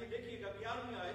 آئیے دیکھی اخیار میں آئے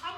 ہم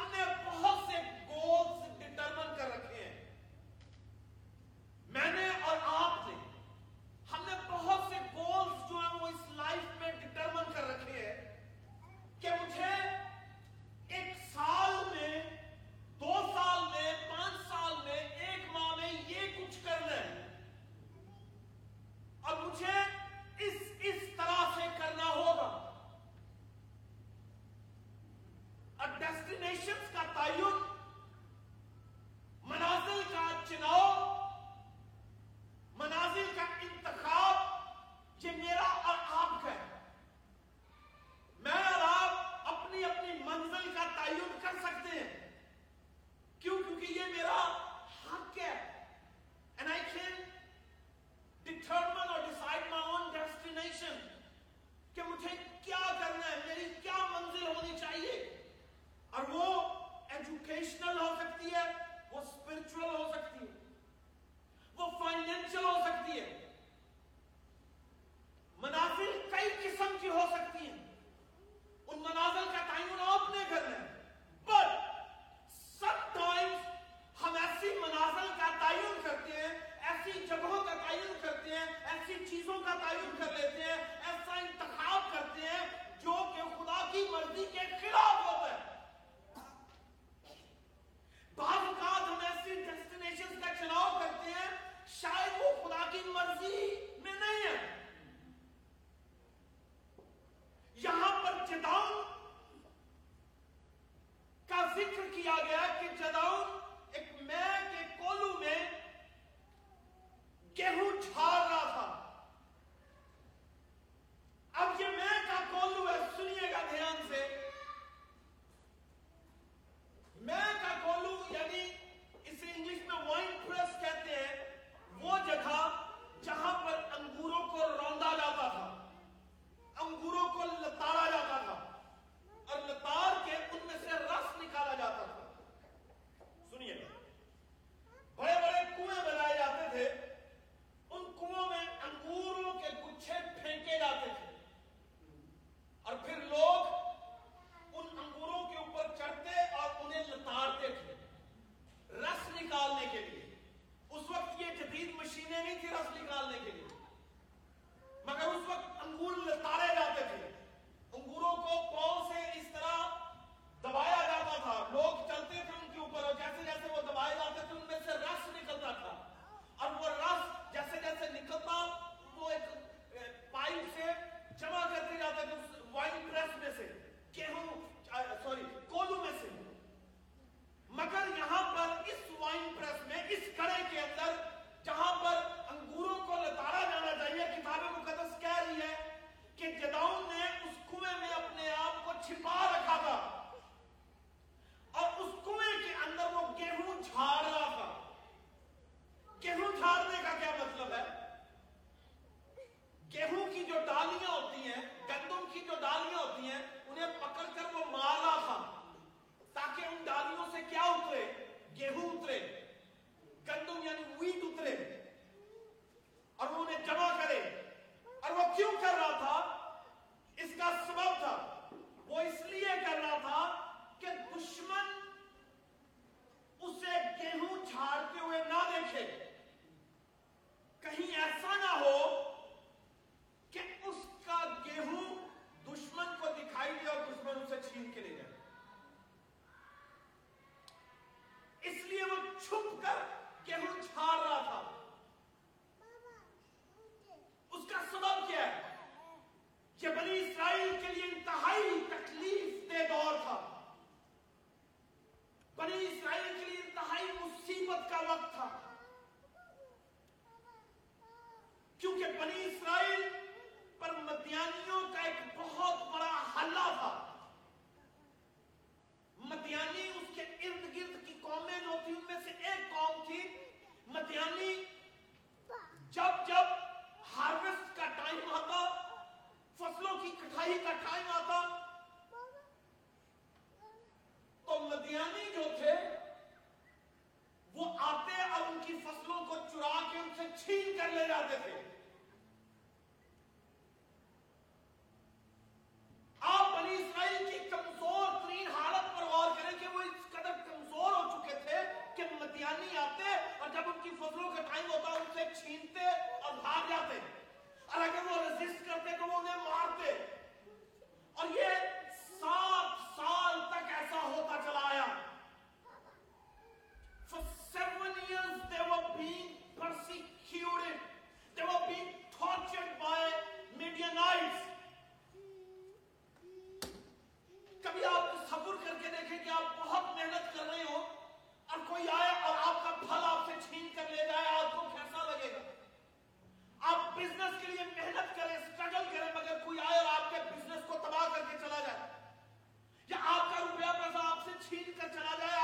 کے جب ان کی فصلوں کا ٹائم ہوتا ان سے چھینتے اور بھاگ جاتے اور اگر وہ ریزسٹ کرتے تو وہ انہیں مارتے اور یہ سات سال تک ایسا ہوتا چلا آیا For seven years they were being persecuted. They were being tortured by Midianites. کبھی آپ سفر کر کے دیکھیں کہ آپ بہت محنت کر رہے ہو اور کوئی آیا بزنس کے لیے محنت کرے اسٹرگل کرے مگر کوئی آئے اور آپ کے بزنس کو تباہ کر کے چلا جائے یا آپ کا روپیہ پیسہ آپ سے چھین کر چلا جائے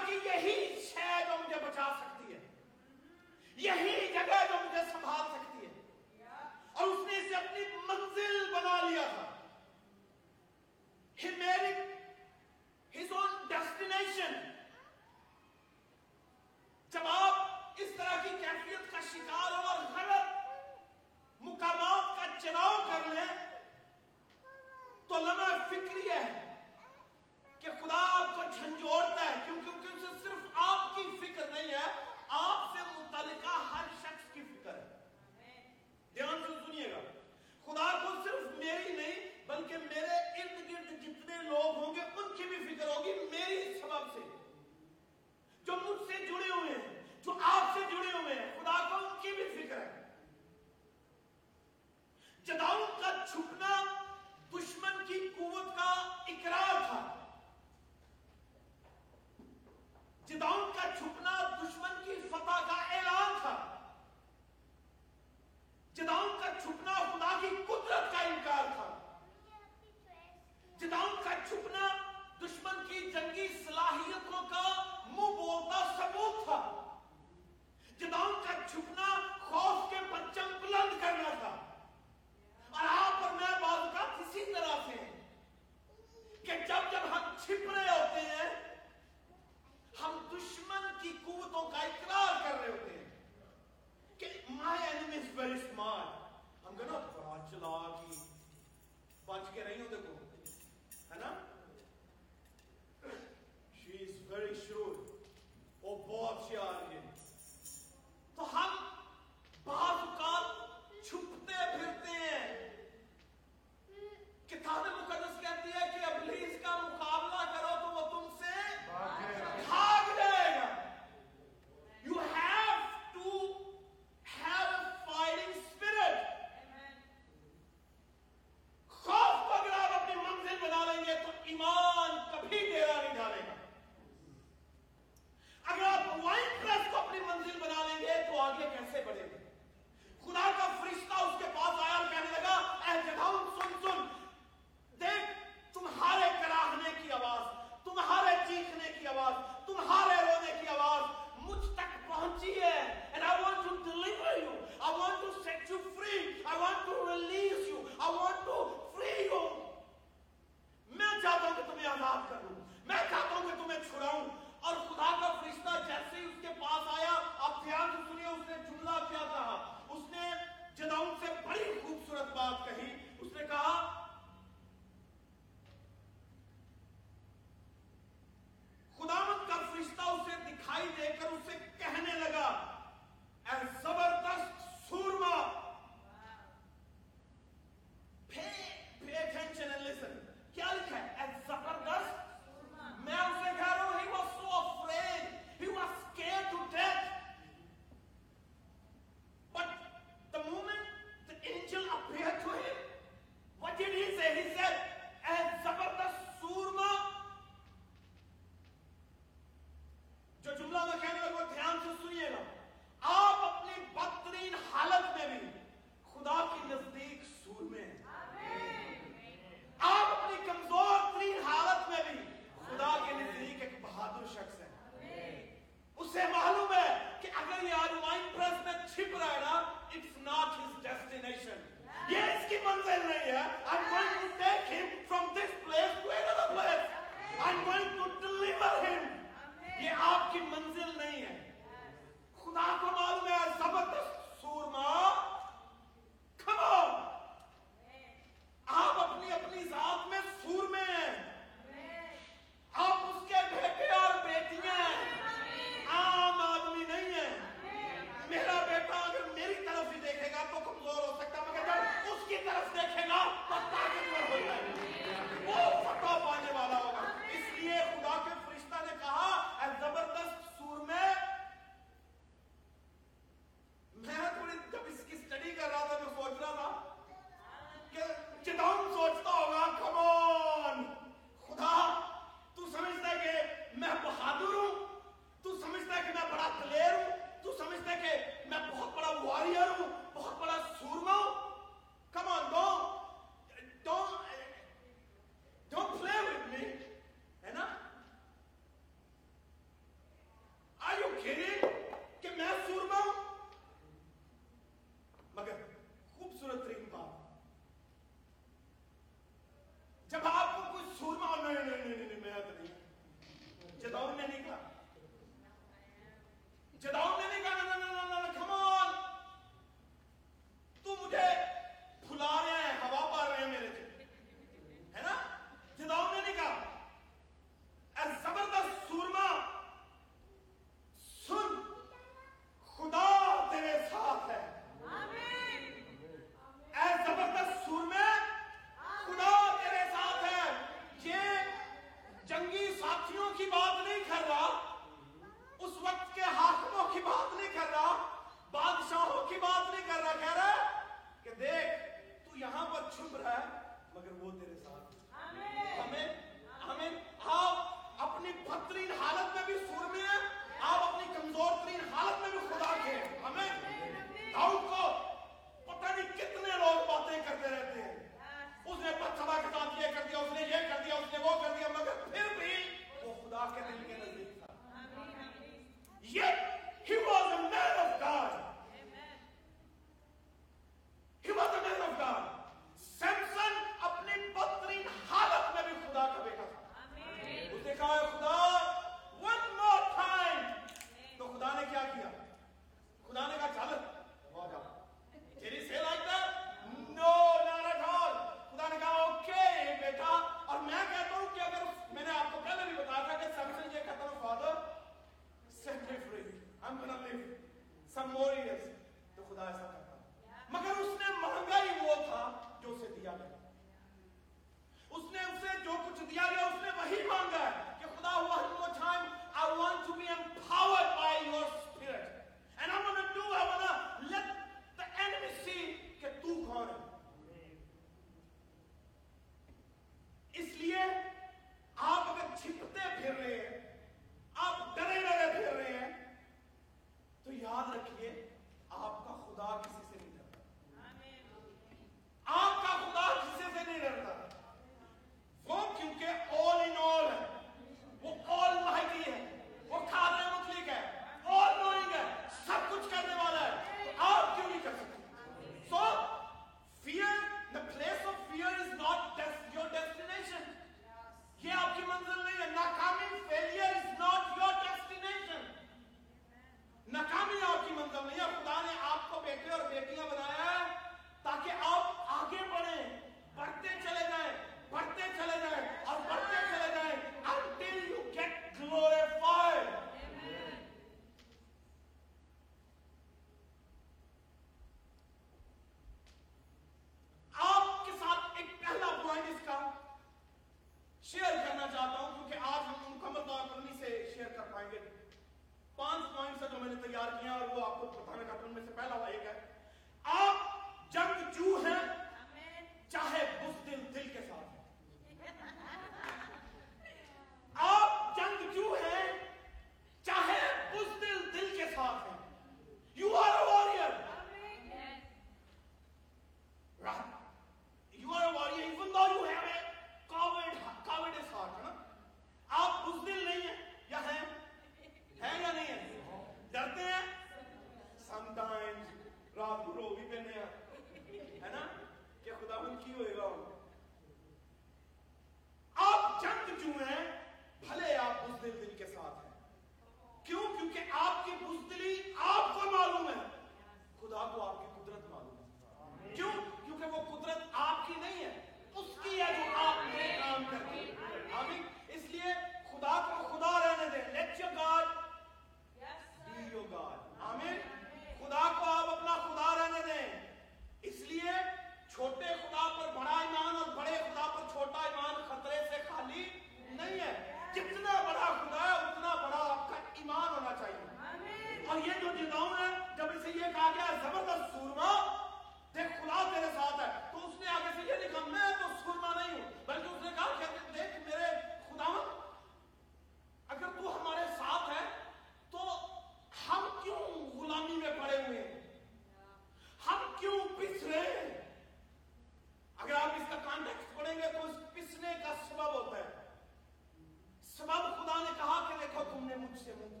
ser muito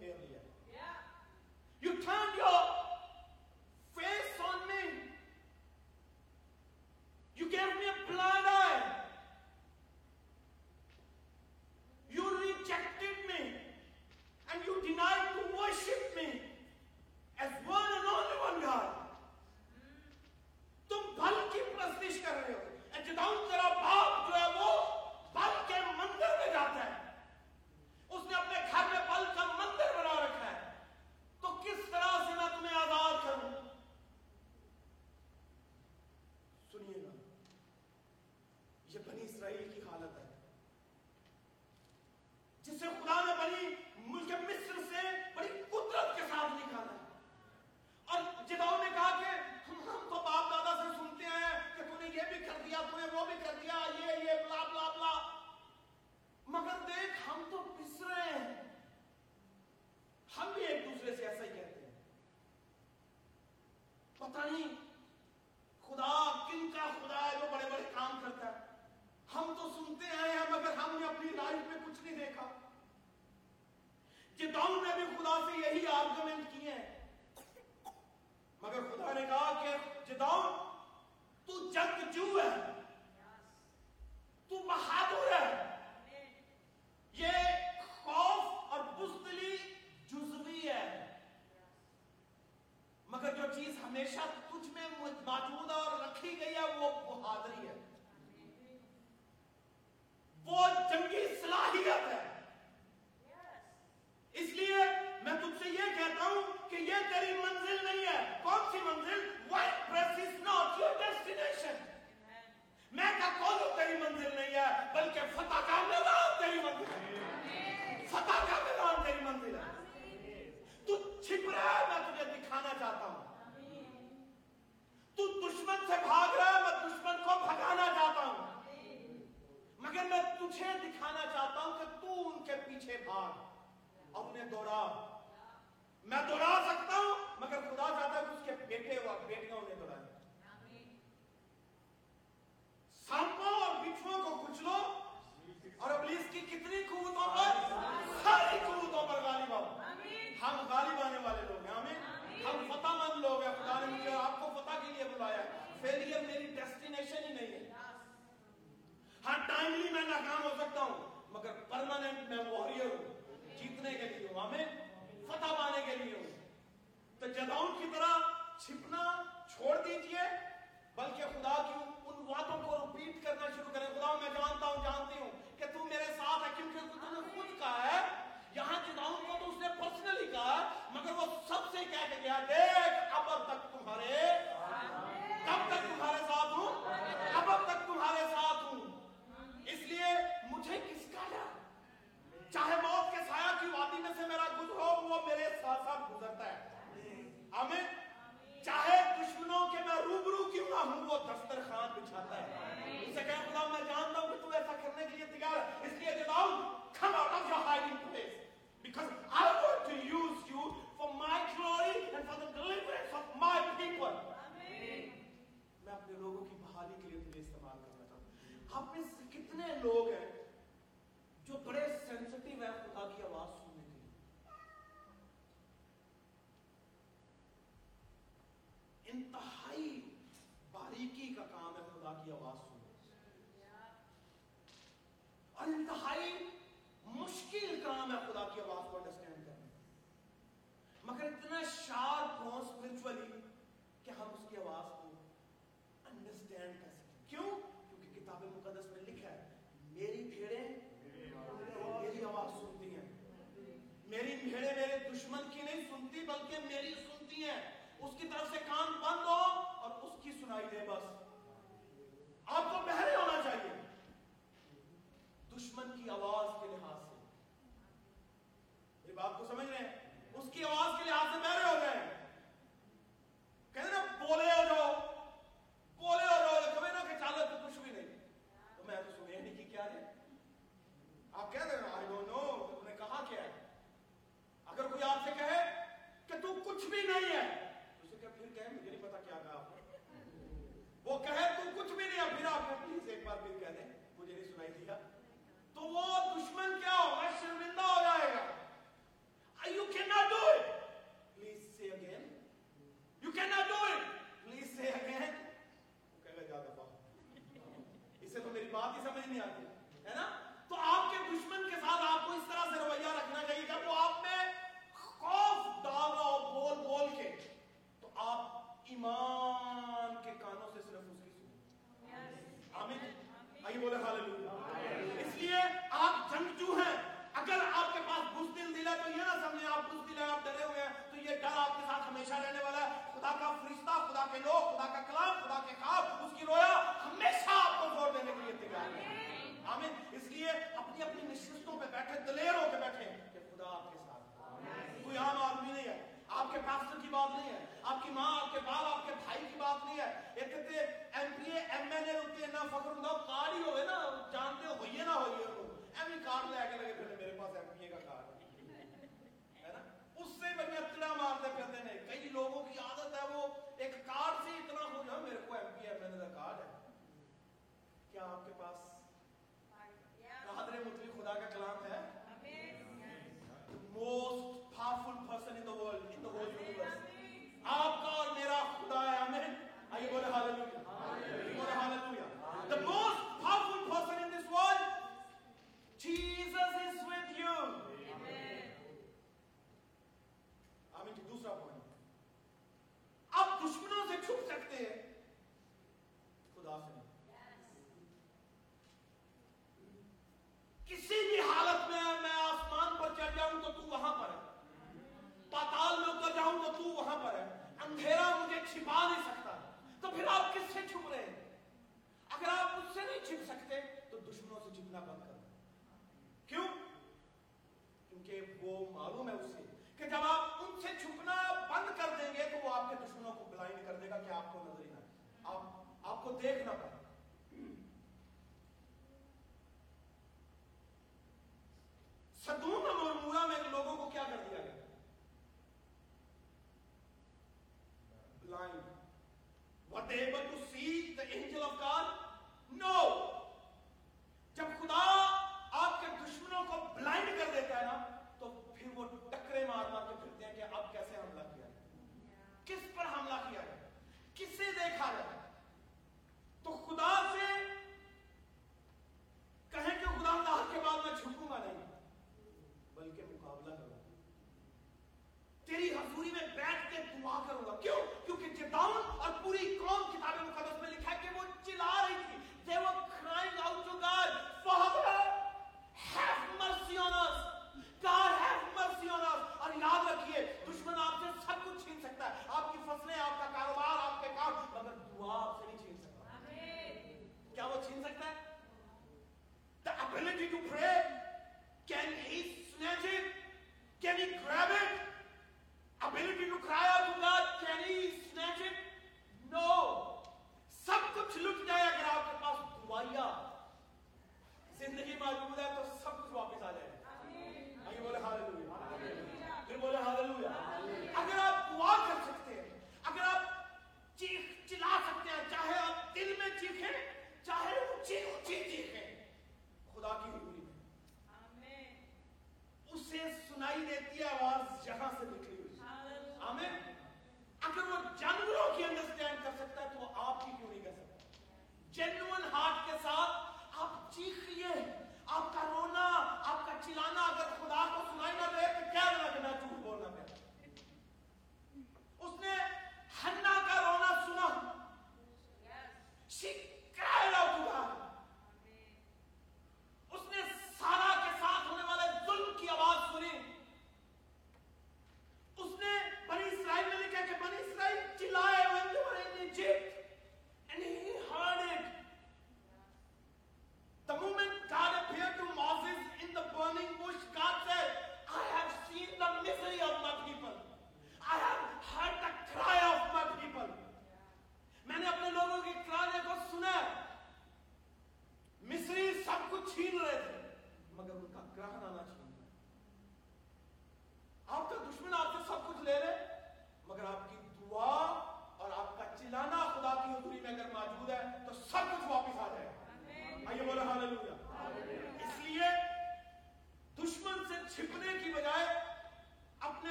انتہائی باریکی کا کام ہے خدا کی آواز اور انتہائی مشکل کام ہے خدا کی آواز کو انڈرسٹینڈ کرنا مگر اتنا شارپ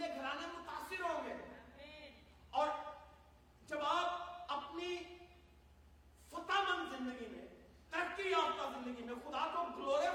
گھرانے متاثر ہوں گے اور جب آپ اپنی فتح مند زندگی میں ترقی یافتہ زندگی میں خدا کو گلوری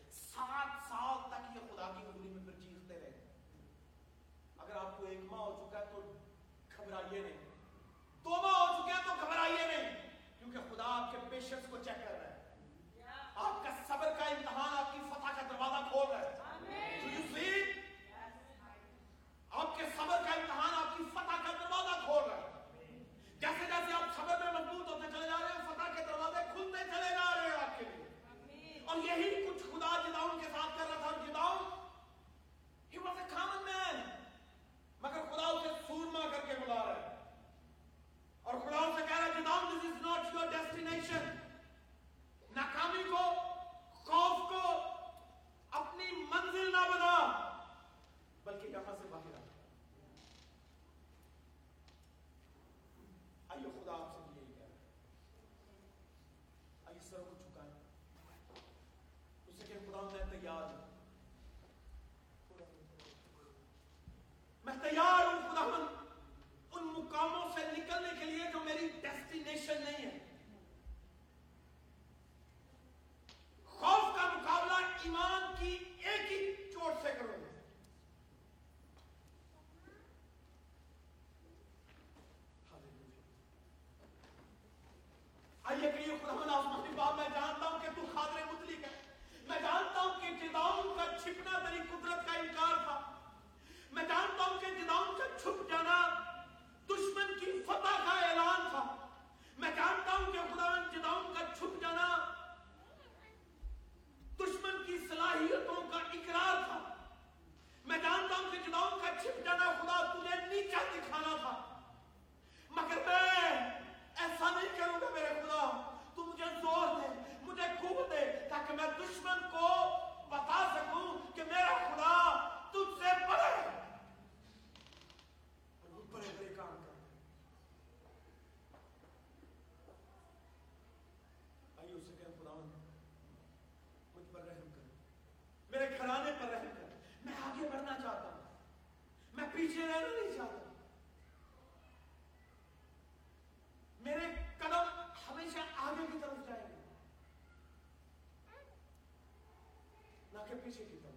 سات سال تک یہ خدا کی حضوری میں رہے اگر آپ کو ایک ماہ ہو چکا ہے تو گھبرائیے نہیں دو ماہ ہو چکے ہیں تو گھبرائیے نہیں کیونکہ خدا آپ کے پیشنس کو چیک کر ایمان کے پیچھے کتنا